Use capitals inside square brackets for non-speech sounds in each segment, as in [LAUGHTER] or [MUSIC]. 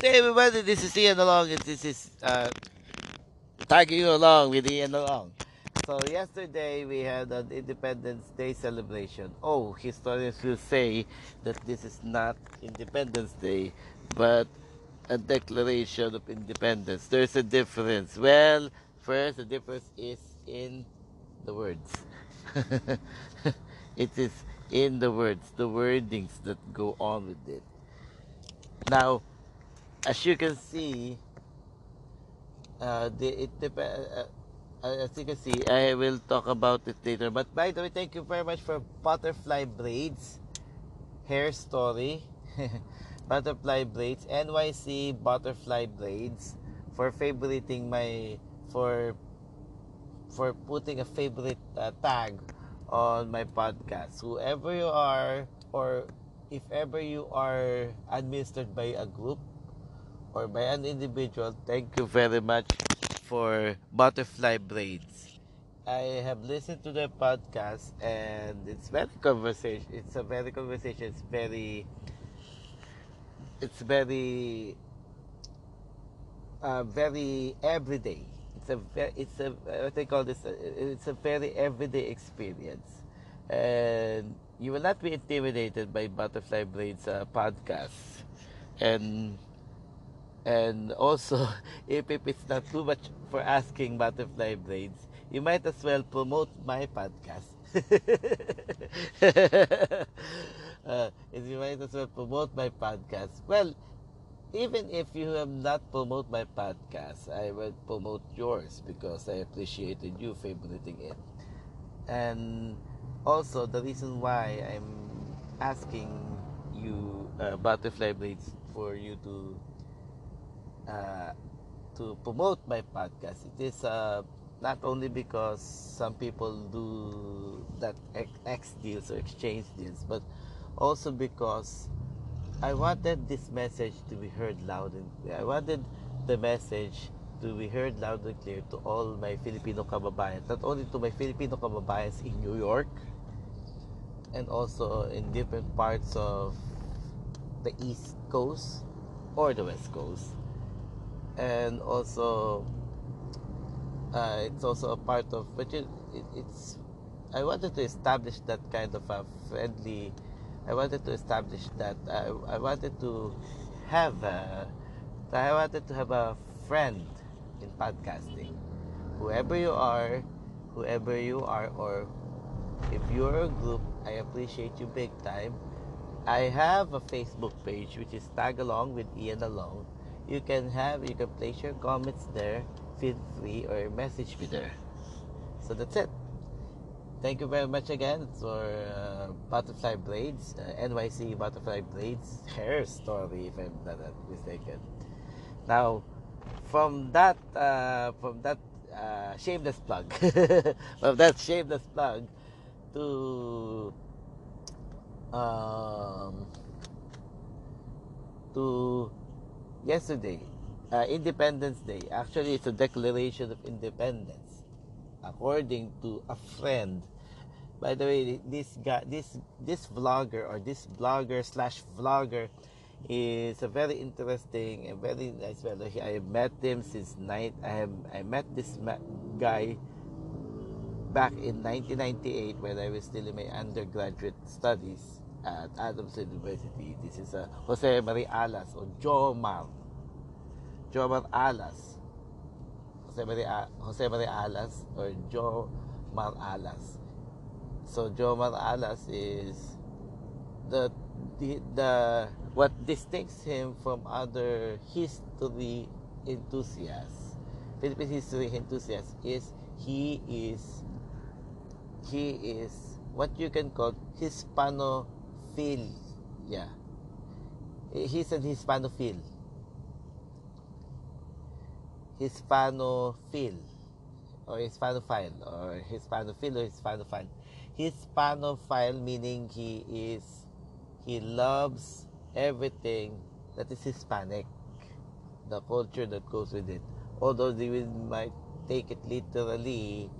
day, everybody. This is Ian Along, and this is uh, tagging you along with Ian Along. So yesterday we had an Independence Day celebration. Oh, historians will say that this is not Independence Day, but a declaration of independence. There's a difference. Well, first, the difference is in the words. [LAUGHS] it is in the words, the wordings that go on with it. Now, as you can see, uh, the, it dep- uh, uh, as you can see, I will talk about it later. But by the way, thank you very much for butterfly braids, hair story, [LAUGHS] butterfly braids, NYC butterfly braids for favoriting my for for putting a favorite uh, tag on my podcast. Whoever you are, or if ever you are administered by a group or by an individual, thank you very much for Butterfly Braids. I have listened to the podcast and it's very conversation. It's a very conversation. It's very. It's very. Uh, very everyday. It's a very. It's a what they call this. It's a very everyday experience, and you will not be intimidated by Butterfly Braids uh, podcast, and and also, [LAUGHS] if, if it's not too much for asking Butterfly Braids, you might as well promote my podcast. [LAUGHS] uh, you might as well promote my podcast. Well, even if you have not promoted my podcast, I will promote yours because I appreciated you favoriting it. And also, the reason why I'm asking you, uh, Butterfly Braids, for you to uh, to promote my podcast. It is uh, not only because some people do that X deals or exchange deals, but also because I wanted this message to be heard loud and clear. I wanted the message to be heard loud and clear to all my Filipino kababayans, not only to my Filipino kababayans in New York and also in different parts of the East Coast or the West Coast and also uh, it's also a part of but it, it, it's I wanted to establish that kind of a friendly I wanted to establish that I, I wanted to have a, I wanted to have a friend in podcasting. Whoever you are whoever you are or if you're a group I appreciate you big time. I have a Facebook page which is tag along with Ian Along you can have you can place your comments there. Feel free or message me there. So that's it. Thank you very much again for uh, butterfly braids uh, nyc butterfly braids hair story if i'm not mistaken. Now from that uh, from that uh, shameless plug [LAUGHS] from that shameless plug to um, to yesterday, uh, Independence Day, actually it's a declaration of independence, according to a friend. By the way, this guy, this this vlogger or this blogger slash vlogger is a very interesting and very nice fellow. I have met him since night. I have I met this guy back in 1998 when I was still in my undergraduate studies at Adamson University. This is uh, Jose Maria Alas or Jomar. Jomar Alas. Jose Maria, Jose Maria Alas or Jomar Alas. So Jomar Alas is the, the the what distincts him from other history enthusiasts, Philippine history enthusiasts, is he is he is what you can call Hispano Hispanophile. Yeah. He's an Hispanophile. Hispanophile. Or Hispanophile. Or Hispanophile or Hispanophile. Hispanophile meaning he is, he loves everything that is Hispanic. The culture that goes with it. Although they might take it literally,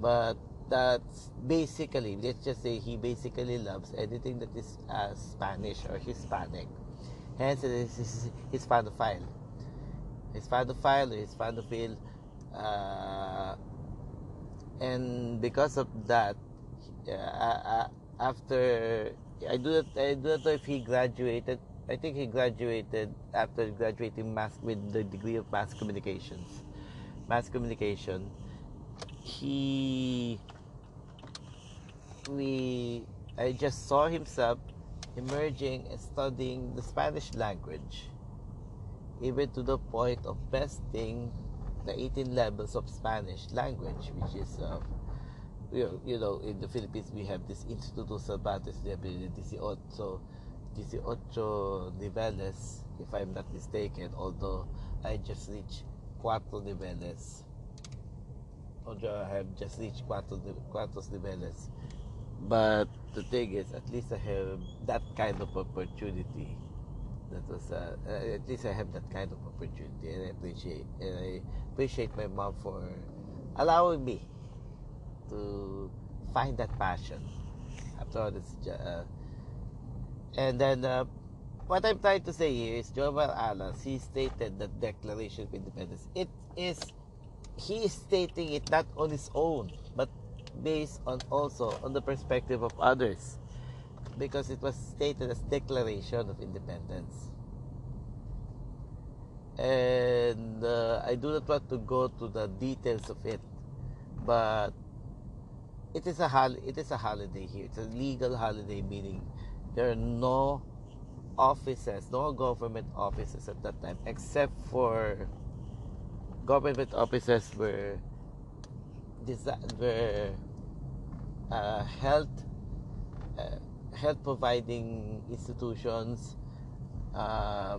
but that's basically let's just say he basically loves anything that is uh, Spanish or Hispanic. hence he's, he's, he's file. He's feel. Uh, and because of that, uh, after I do not I do not know if he graduated. I think he graduated after graduating mass with the degree of mass communications, mass communication. He we I just saw himself emerging and studying the Spanish language, even to the point of besting the 18 levels of Spanish language, which is, uh, you, know, in the Philippines we have this Instituto Cervantes de 18, 18 niveles, if I'm not mistaken, although I just reached cuatro niveles. Although I have just reached cuatro, cuatro niveles. But the thing is, at least I have that kind of opportunity that was uh, uh, at least I have that kind of opportunity, and I appreciate and I appreciate my mom for allowing me to find that passion. After all, this, uh, and then uh, what I'm trying to say here is Jomar Alas. He stated that Declaration of Independence. It is he is stating it not on his own, but based on also on the perspective of others because it was stated as Declaration of Independence. And uh, I do not want to go to the details of it, but it is a hol- it is a holiday here. It's a legal holiday, meaning there are no offices, no government offices at that time, except for government offices where where uh, health uh, health providing institutions, uh,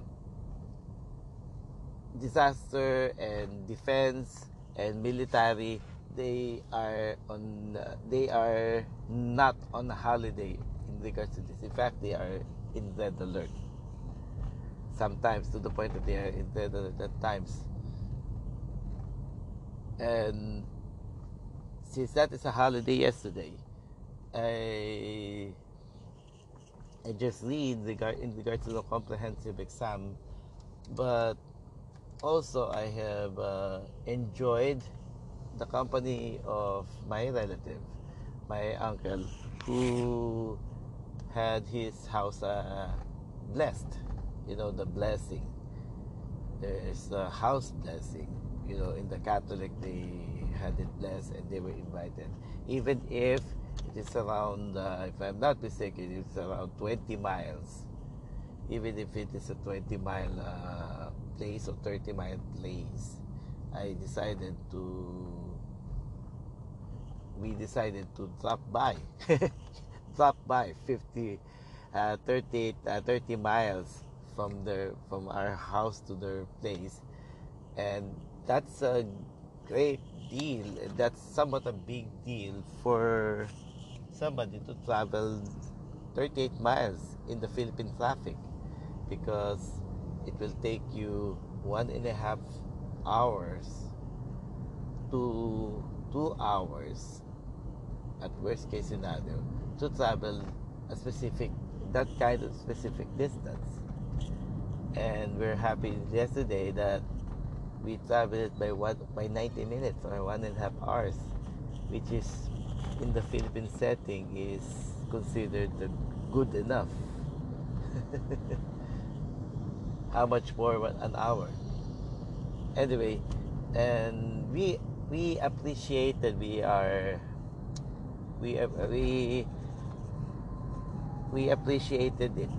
disaster and defense and military, they are on they are not on holiday in regards to this. In fact, they are in red alert. Sometimes to the point that they are in red alert at times. And since that is a holiday yesterday, I I just read regard in regard to the comprehensive exam, but also I have uh, enjoyed the company of my relative, my uncle, who had his house uh, blessed. You know the blessing. There is a house blessing. You know in the Catholic they had it blessed and they were invited, even if it is around, uh, if I'm not mistaken, it's around 20 miles. Even if it is a 20 mile uh, place or 30 mile place, I decided to. We decided to drop by, [LAUGHS] drop by 50, uh, 38, uh, 30 miles from their from our house to their place, and that's a great deal. That's somewhat a big deal for somebody to travel 38 miles in the Philippine traffic because it will take you one and a half hours to two hours at worst case scenario to travel a specific that kind of specific distance and we're happy yesterday that we traveled by one by 90 minutes or one and a half hours which is in the Philippine setting is considered good enough. [LAUGHS] How much more an hour? Anyway, and we we appreciated we are we we we appreciated it.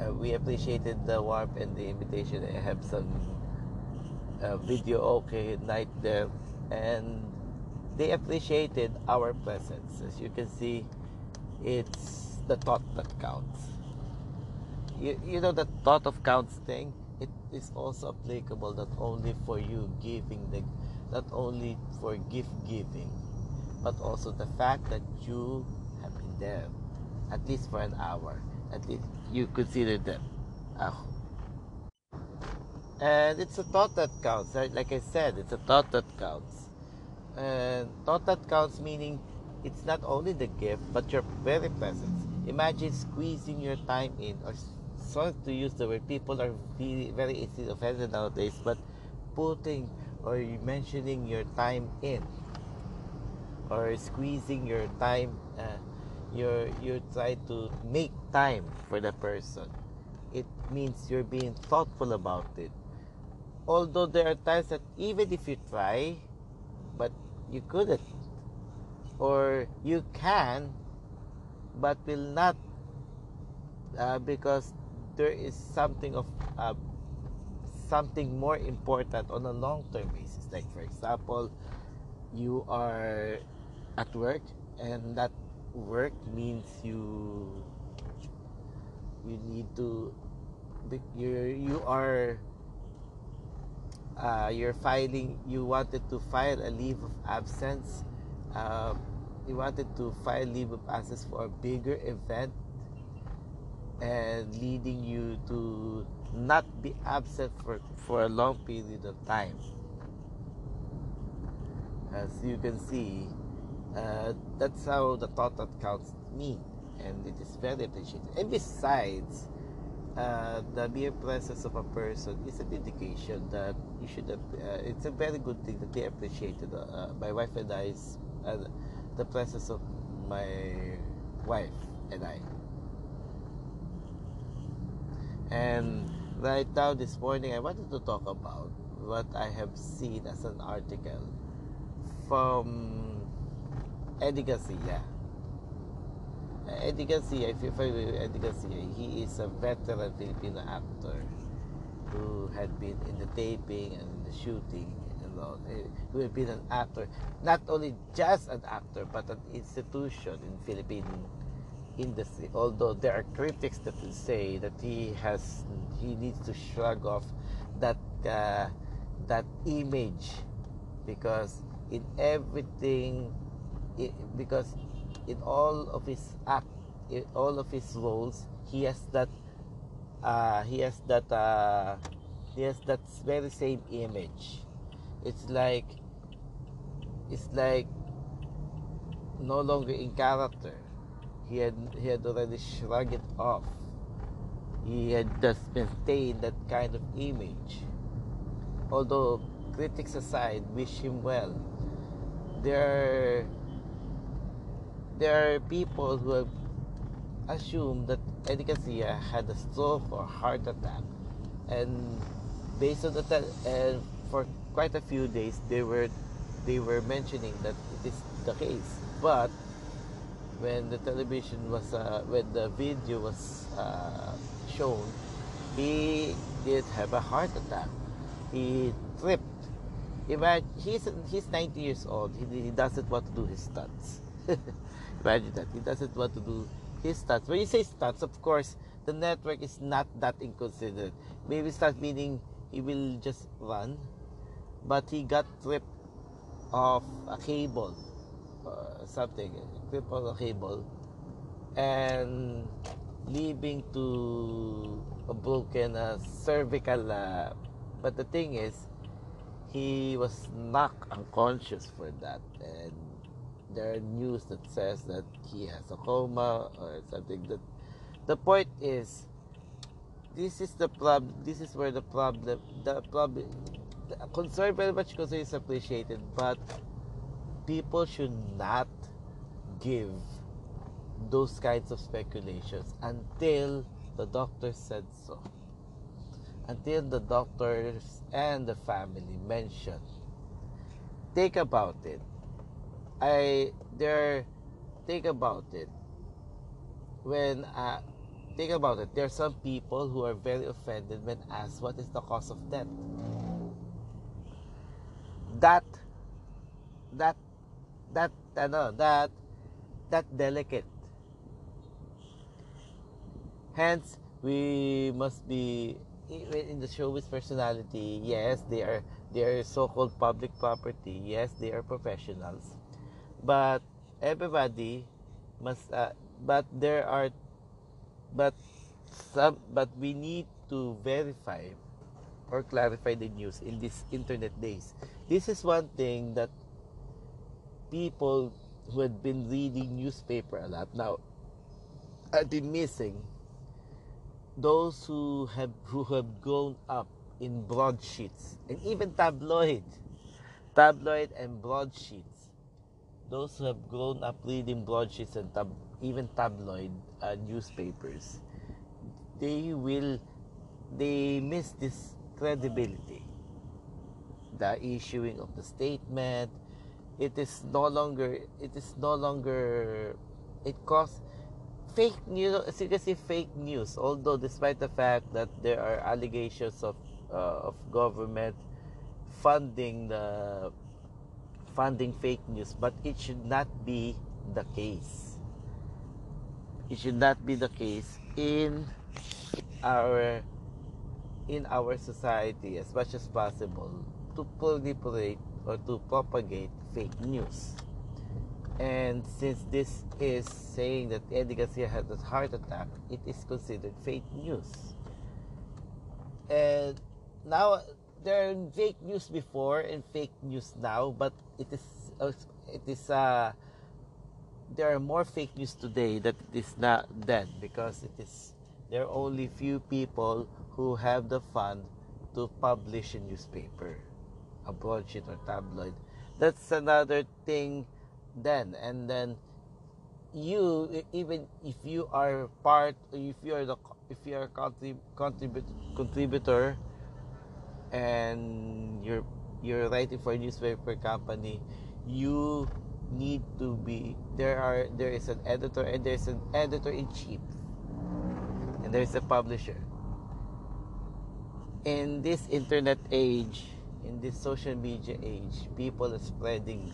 Uh, we appreciated the warmth and the invitation. I have some uh, video okay night there, and they appreciated our presence. As you can see, it's the thought that counts. You, you know the thought of counts thing? It is also applicable not only for you giving the not only for gift giving, but also the fact that you have been there at least for an hour. At least you consider them. Oh. And it's a thought that counts. Like I said, it's a thought that counts. And thought that counts meaning it's not only the gift but your very presence. Imagine squeezing your time in. Or sorry to use the word people are very, very easily offended nowadays, but putting or mentioning your time in. Or squeezing your time uh, you're you try to make time for the person. It means you're being thoughtful about it although there are times that even if you try but you couldn't. Or you can but will not uh, because there is something of uh, something more important on a long term basis. Like for example you are at work and that work means you you need to you you are uh, you're filing you wanted to file a leave of absence uh, you wanted to file leave of absence for a bigger event and leading you to not be absent for, for a long period of time. As you can see uh, that's how the thought that counts me and it is very appreciated. And besides uh, the mere presence of a person is an indication that you should uh, it's a very good thing that they appreciated uh, uh my wife and I's uh, the presence of my wife and I and right now this morning I wanted to talk about what I have seen as an article from Eddie Garcia. Eddie Garcia, if you're familiar with Eddie Garcia, he is a veteran Filipino actor who had been in the taping and the shooting and all. Who had been an actor, not only just an actor, but an institution in Philippine industry. Although there are critics that will say that he has, he needs to shrug off that uh, that image because in everything it, because in all of his act, in all of his roles, he has that, uh, he has that, uh, he has that very same image. It's like, it's like no longer in character. He had he had already shrugged it off. He had just maintained that kind of image. Although critics aside, wish him well. There there are people who have assumed that Eddie Garcia had a stroke or heart attack, and based on that, and for quite a few days they were they were mentioning that it is the case. But when the television was uh, when the video was uh, shown, he did have a heart attack. He tripped. Imagine he's he's 90 years old. He, he doesn't want to do his stunts. [LAUGHS] He doesn't want to do his stats. When you say stats, of course, the network is not that inconsiderate. Maybe stats meaning he will just run, but he got tripped off a cable, uh, something, tripped off a cable, and leading to a broken uh, cervical. Uh, but the thing is, he was knocked unconscious for that, and there are news that says that he has a coma or something. That the point is this is the problem this is where the problem the problem the concern very much concern is appreciated but people should not give those kinds of speculations until the doctor said so. Until the doctors and the family mention. Think about it I there think about it. When uh, think about it there are some people who are very offended when asked what is the cause of death. That that that ano, that that delicate. Hence we must be in the showbiz personality yes they are they are so-called public property yes they are professionals but everybody must uh, but there are but some but we need to verify or clarify the news in these internet days. This is one thing that people who had been reading newspaper a lot now have been missing. Those who have who have grown up in broadsheets and even tabloid, tabloid and broadsheets, those who have grown up reading broadsheets and tab, even tabloid uh, newspapers, they will they miss this credibility. The issuing of the statement, it is no longer it is no longer it costs fake news as you can see fake news although despite the fact that there are allegations of uh, of government funding the funding fake news but it should not be the case it should not be the case in our in our society as much as possible to proliferate or to propagate fake news and since this is saying that Eddie Garcia had a heart attack, it is considered fake news. And now there are fake news before and fake news now, but it is uh, it is uh, there are more fake news today that it is not dead because it is there are only few people who have the fund to publish a newspaper, a broadsheet or tabloid. That's another thing then and then you even if you are part if you are the if you are contrib- contribute, contributor and you're you're writing for a newspaper company you need to be there are there is an editor and there's an editor in chief and there's a publisher in this internet age in this social media age people are spreading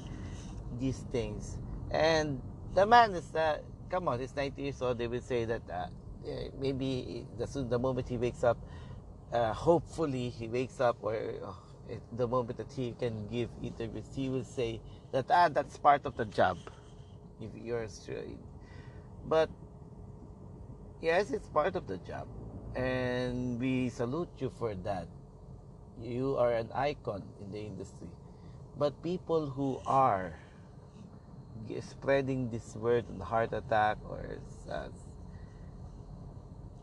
these things. And the man is, uh, come on, he's 90 years old. They will say that uh, maybe the, the moment he wakes up, uh, hopefully he wakes up or oh, the moment that he can give interviews, he will say that ah, that's part of the job. If you're straight, but yes, it's part of the job, and we salute you for that. You are an icon in the industry, but people who are spreading this word on heart attack or uh,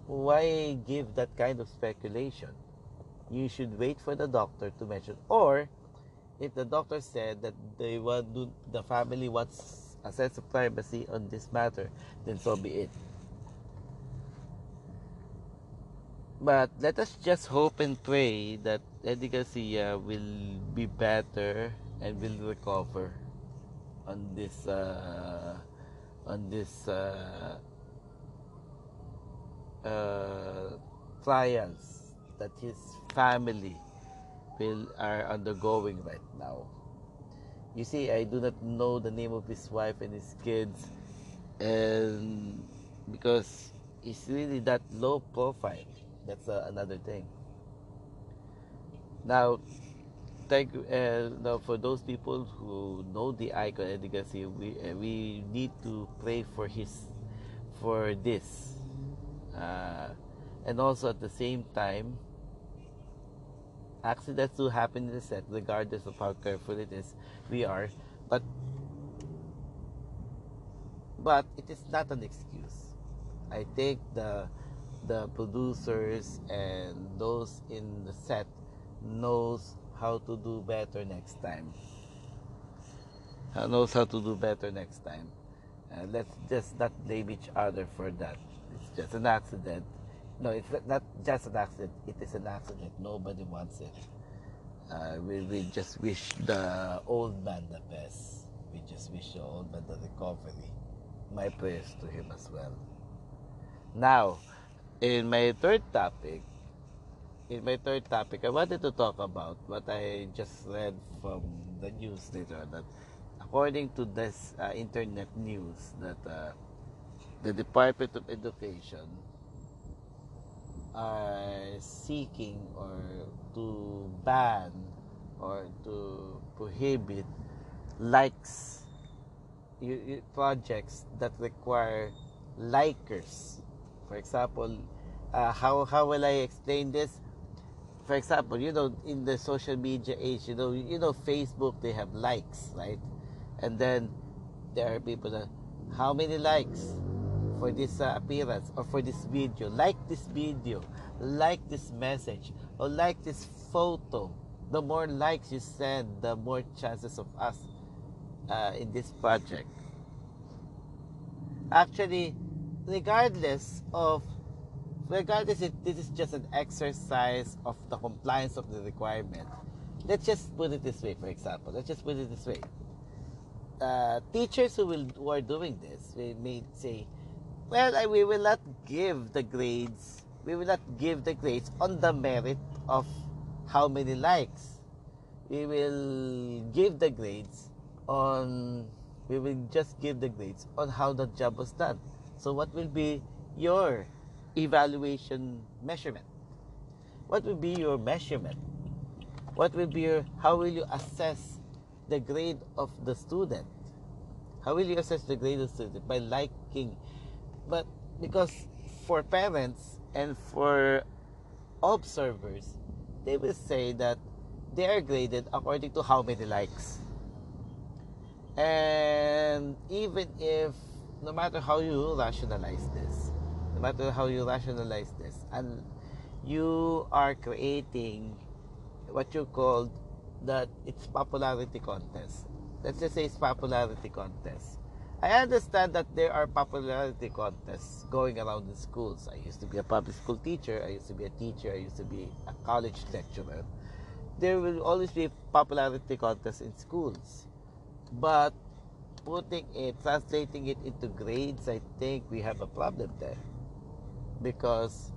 why give that kind of speculation you should wait for the doctor to mention or if the doctor said that they want the family wants a sense of privacy on this matter then so be it. But let us just hope and pray that Eddie Garcia will be better and will recover on this uh, on this uh, uh, trials that his family will are undergoing right now. You see, I do not know the name of his wife and his kids, and because it's really that low profile. That's uh, another thing. Now, thank uh, now for those people who know the icon Garcia, we uh, we need to pray for his for this, uh, and also at the same time, accidents do happen in the set, regardless of how careful it is we are, but but it is not an excuse. I think the the producers and those in the set knows how to do better next time. knows how to do better next time. Uh, let's just not blame each other for that. It's just an accident. No, it's not just an accident. It is an accident. Nobody wants it. Uh, we, we just wish the old man the best. We just wish the old man the recovery. My prayers to him as well. Now, in my third topic, in my third topic, I wanted to talk about what I just read from the news later that according to this uh, internet news that uh, the Department of Education are seeking or to ban or to prohibit likes you projects that require likers. For example, uh, how, how will I explain this? for example, you know, in the social media age, you know, you know, Facebook they have likes, right? And then there are people that, how many likes? For this uh, appearance or for this video. Like this video like this message or like this photo. The more likes you send the more chances of us uh, in this project. Actually regardless of regardless if this is just an exercise of the compliance of the requirement let's just put it this way for example. Let's just put it this way. Uh, teachers who will who are doing this we may say well we will not give the grades we will not give the grades on the merit of how many likes. We will give the grades on we will just give the grades on how the job was done. So what will be your evaluation measurement? What will be your measurement? What will be your how will you assess the grade of the student? How will you assess the grade of the student? By liking but because for parents and for observers they will say that they are graded according to how many likes and even if no matter how you rationalize this no matter how you rationalize this and you are creating what you called that it's popularity contest. Let's just say it's popularity contest. I understand that there are popularity contests going around in schools. I used to be a public school teacher. I used to be a teacher. I used to be a college lecturer. There will always be popularity contests in schools. But putting it, translating it into grades, I think we have a problem there. Because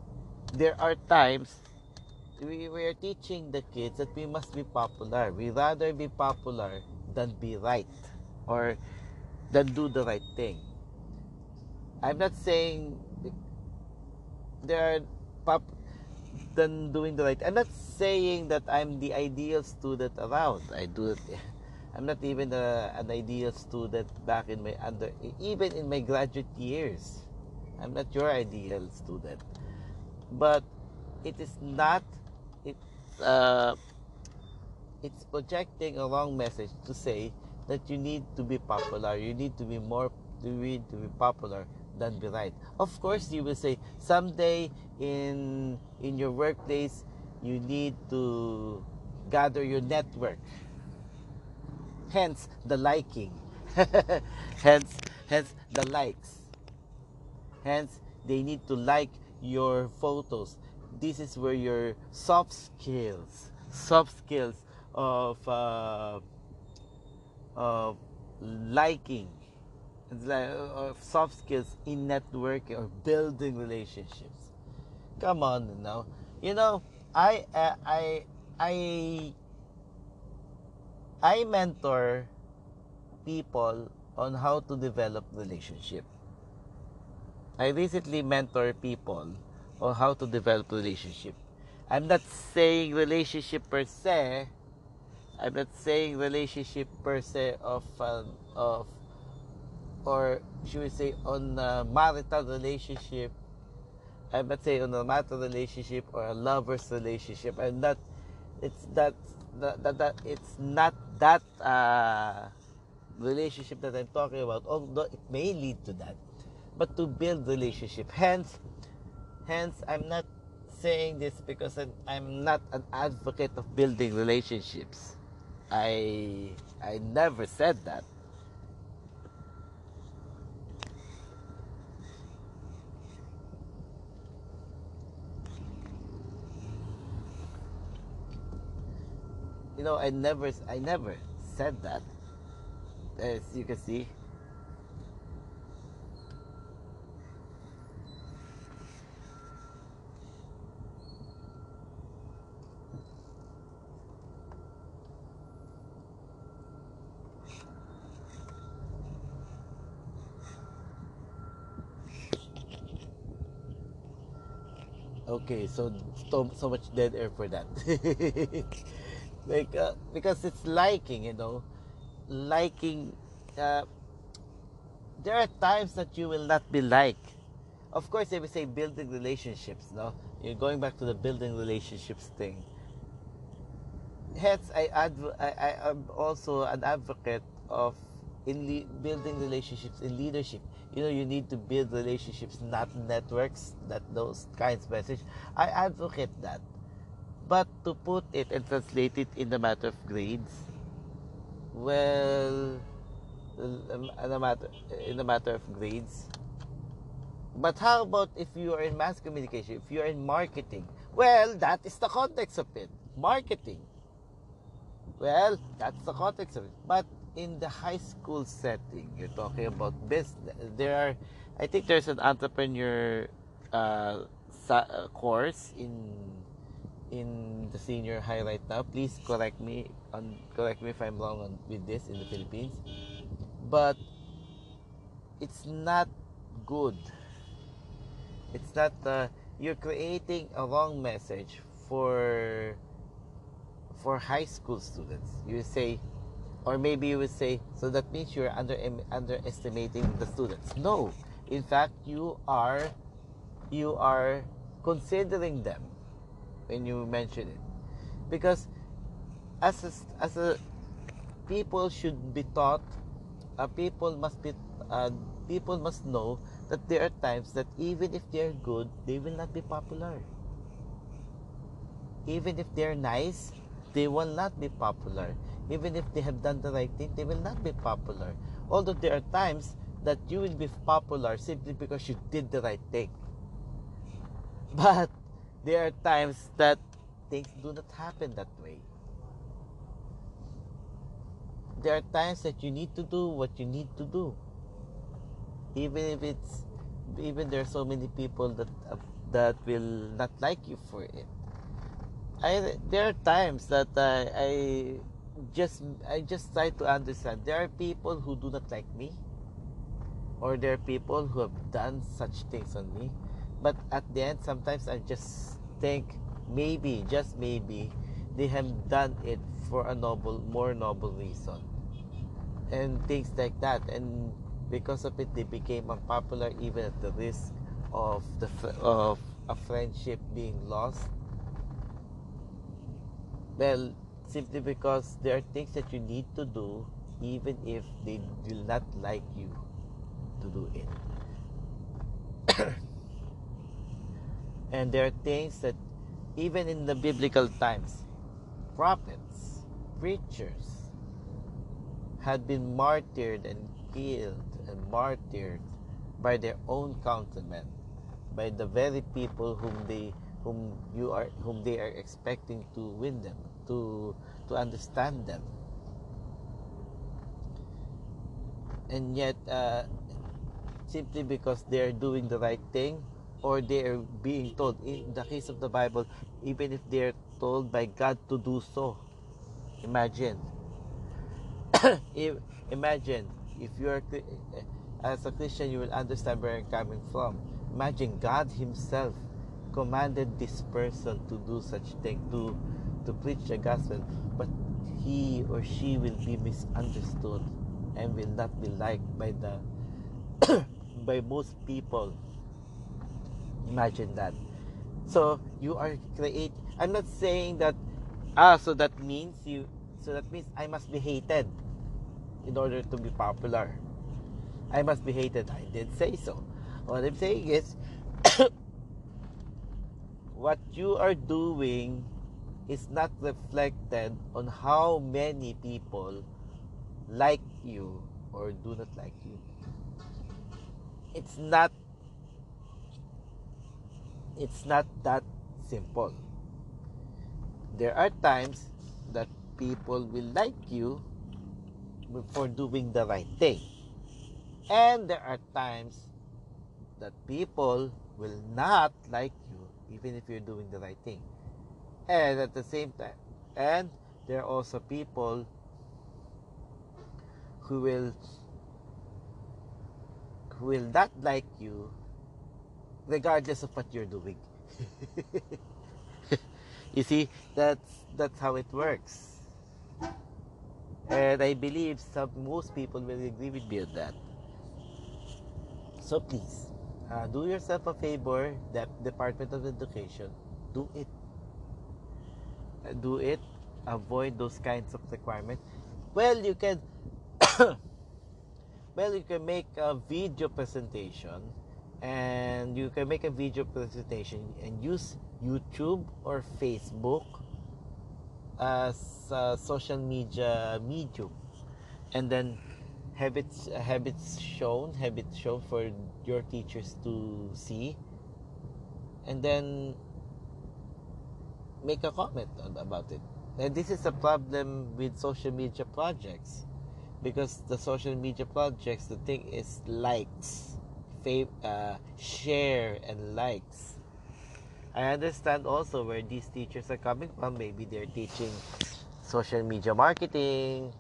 there are times we, we are teaching the kids that we must be popular. We rather be popular than be right or than do the right thing. I'm not saying there are pop than doing the right. I'm not saying that I'm the ideal student around. I do it. [LAUGHS] I'm not even a, an ideal student back in my under even in my graduate years. I'm not your ideal student. But it is not uh, it's projecting a wrong message to say that you need to be popular, you need to be more, you need to be popular than be right. Of course, you will say someday in in your workplace you need to gather your network. Hence the liking. [LAUGHS] hence hence the likes. Hence they need to like your photos this is where your soft skills, soft skills of uh, of liking, like of soft skills in networking or building relationships. Come on, know, you know, I uh, I I I mentor people on how to develop relationship. I recently mentor people on how to develop relationship. I'm not saying relationship per se. I'm not saying relationship per se of uh, of or should we say on a marital relationship. I'm not saying on a marital relationship or a lover's relationship. I'm not. It's that that that, that it's not that uh, relationship that I'm talking about. Although it may lead to that, but to build relationship. Hence Hence, I'm not saying this because I'm not an advocate of building relationships. I I never said that. You know, I never I never said that. As you can see, Okay, so so, so much dead air for that. [LAUGHS] like uh, because it's liking, you know, liking. Uh, there are times that you will not be like. Of course, they will say building relationships. No, you're going back to the building relationships thing. Hence, I adv- I, I am also an advocate of in le- building relationships in leadership. You know you need to build relationships not networks that those kinds of message i advocate that. But to put it and translate it in the matter of grades well in the matter in the matter of grades but how about if you are in mass communication if you are in marketing? Well that is the context of it. Marketing. Well that's the context of it. But in the high school setting, you're talking about business. There are, I think there's an entrepreneur uh, uh, course in in the senior high right now. Please correct me on correct me if I'm wrong on, with this in the Philippines, but it's not good. It's not. Uh, you're creating a wrong message for for high school students. You say or maybe you would say, so that means you're under, underestimating the students. No, in fact, you are you are considering them when you mention it, because as a, as a people should be taught, uh, people must be uh, people must know that there are times that even if they're good, they will not be popular. Even if they're nice, they will not be popular even if they have done the right thing, they will not be popular. Although there are times that you will be popular simply because you did the right thing. [LAUGHS] But there are times that things do not happen that way. There are times that you need to do what you need to do. Even if it's even there are so many people that uh, that will not like you for it. I there are times that uh, I just I just try to understand. There are people who do not like me, or there are people who have done such things on me. But at the end, sometimes I just think maybe, just maybe, they have done it for a noble, more noble reason, and things like that. And because of it, they became unpopular, even at the risk of the of a friendship being lost. Well, simply because there are things that you need to do even if they will not like you to do it. [COUGHS] and there are things that even in the biblical times, prophets, preachers had been martyred and killed and martyred by their own countrymen, by the very people whom they whom you are whom they are expecting to win them to to understand them. And yet uh, simply because they're doing the right thing or they're being told in the case of the bible even if they're told by god to do so. Imagine. [COUGHS] If, imagine if you're as a christian you will understand where i'm coming from. Imagine god himself commanded this person to do such thing to to preach the gospel, but he or she will be misunderstood and will not be liked by the [COUGHS] by most people. Imagine that. So you are create. I'm not saying that. Ah, so that means you. So that means I must be hated in order to be popular. I must be hated. I did say so. What I'm saying is, [COUGHS] what you are doing is not reflected on how many people like you or do not like you. It's not it's not that simple. There are times that people will like you for doing the right thing. And there are times that people will not like you even if you're doing the right thing and at the same time and there are also people who will who will not like you regardless of what you're doing. [LAUGHS] You see that's that's how it works. And i believe some most people will agree with me on that. So please uh, do yourself a favor the department of education do it do it avoid those kinds of requirements well you can [COUGHS] Well, you can make a video presentation and you can make a video presentation and use YouTube or Facebook as social media medium and then have it have it shown have it shown for your teachers to see. And then make a comment about it. And this is a problem with social media projects. Because the social media projects the thing is likes uh, share and likes. I understand also where these teachers are coming from. Maybe they're teaching social media marketing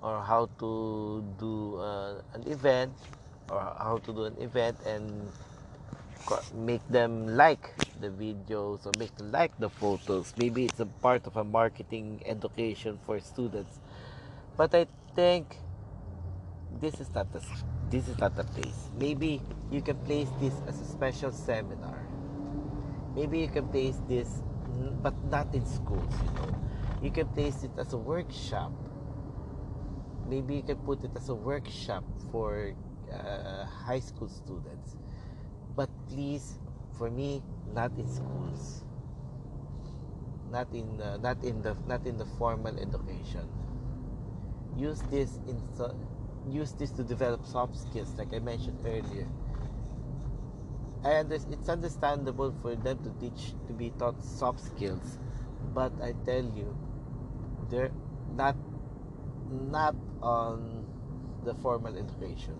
or how to do uh, an event or how to do an event and make them like the videos or make them like the photos. Maybe it's a part of a marketing education for students. But i think this is not the this is not the place. Maybe you can place this as a special seminar. Maybe you can place this but not in schools you know. You can place it as a workshop. Maybe you can put it as a workshop for uh, high school students but please for me not in schools. Not in uh, not in the not in the formal education. Use this in use this to develop soft skills like i mentioned earlier. And it's understandable for them to teach to be taught soft skills. But i tell you they're not not on the formal education.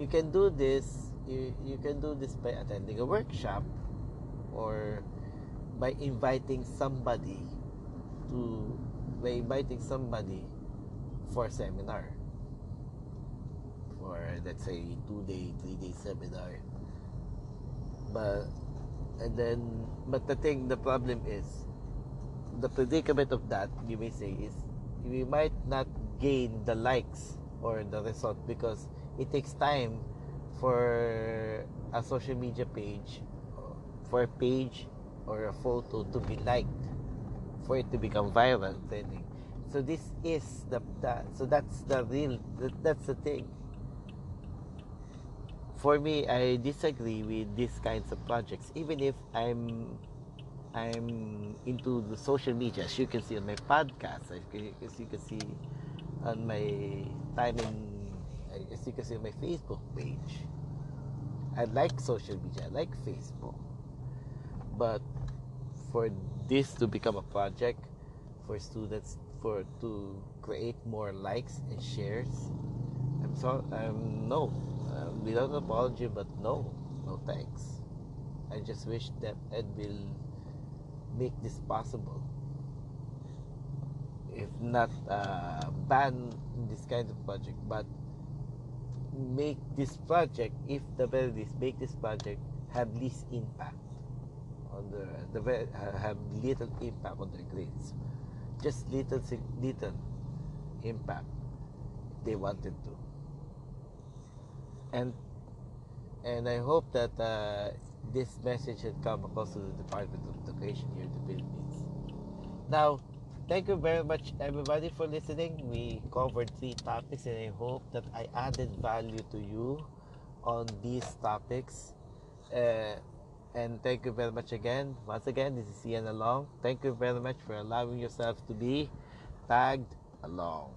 You can do this you, you can do this by attending a workshop or by inviting somebody to by inviting somebody for a seminar. For let's say two day three day seminar. But and then but the thing the problem is the predicament of that you may say is we might not gain the likes or the result because it takes time for a social media page for a page or a photo to be liked for it to become viral trending eh. so this is the, the so that's the real that's the thing. For me i disagree with these kinds of projects. Even if i'm i'm into the social media as you can see on my podcast as you can see on my time in as you can see on my facebook page. I like social media i like facebook. But for this to become a project for students for to create more likes and shares i'm so um no. Uh, without apology but no no thanks. I just wish that ed will make this possible. If not uh, ban this kind of project but make this project if the very least make this project have least impact on the the have little impact on their grades just little little impact they wanted to and and I hope that uh, this message had come across to the Department of Education here in the Philippines. Now, thank you very much everybody for listening. We covered three topics and I hope that I added value to you on these topics. Uh, and thank you very much again. Once again, this is Ian Along. Thank you very much for allowing yourself to be tagged along.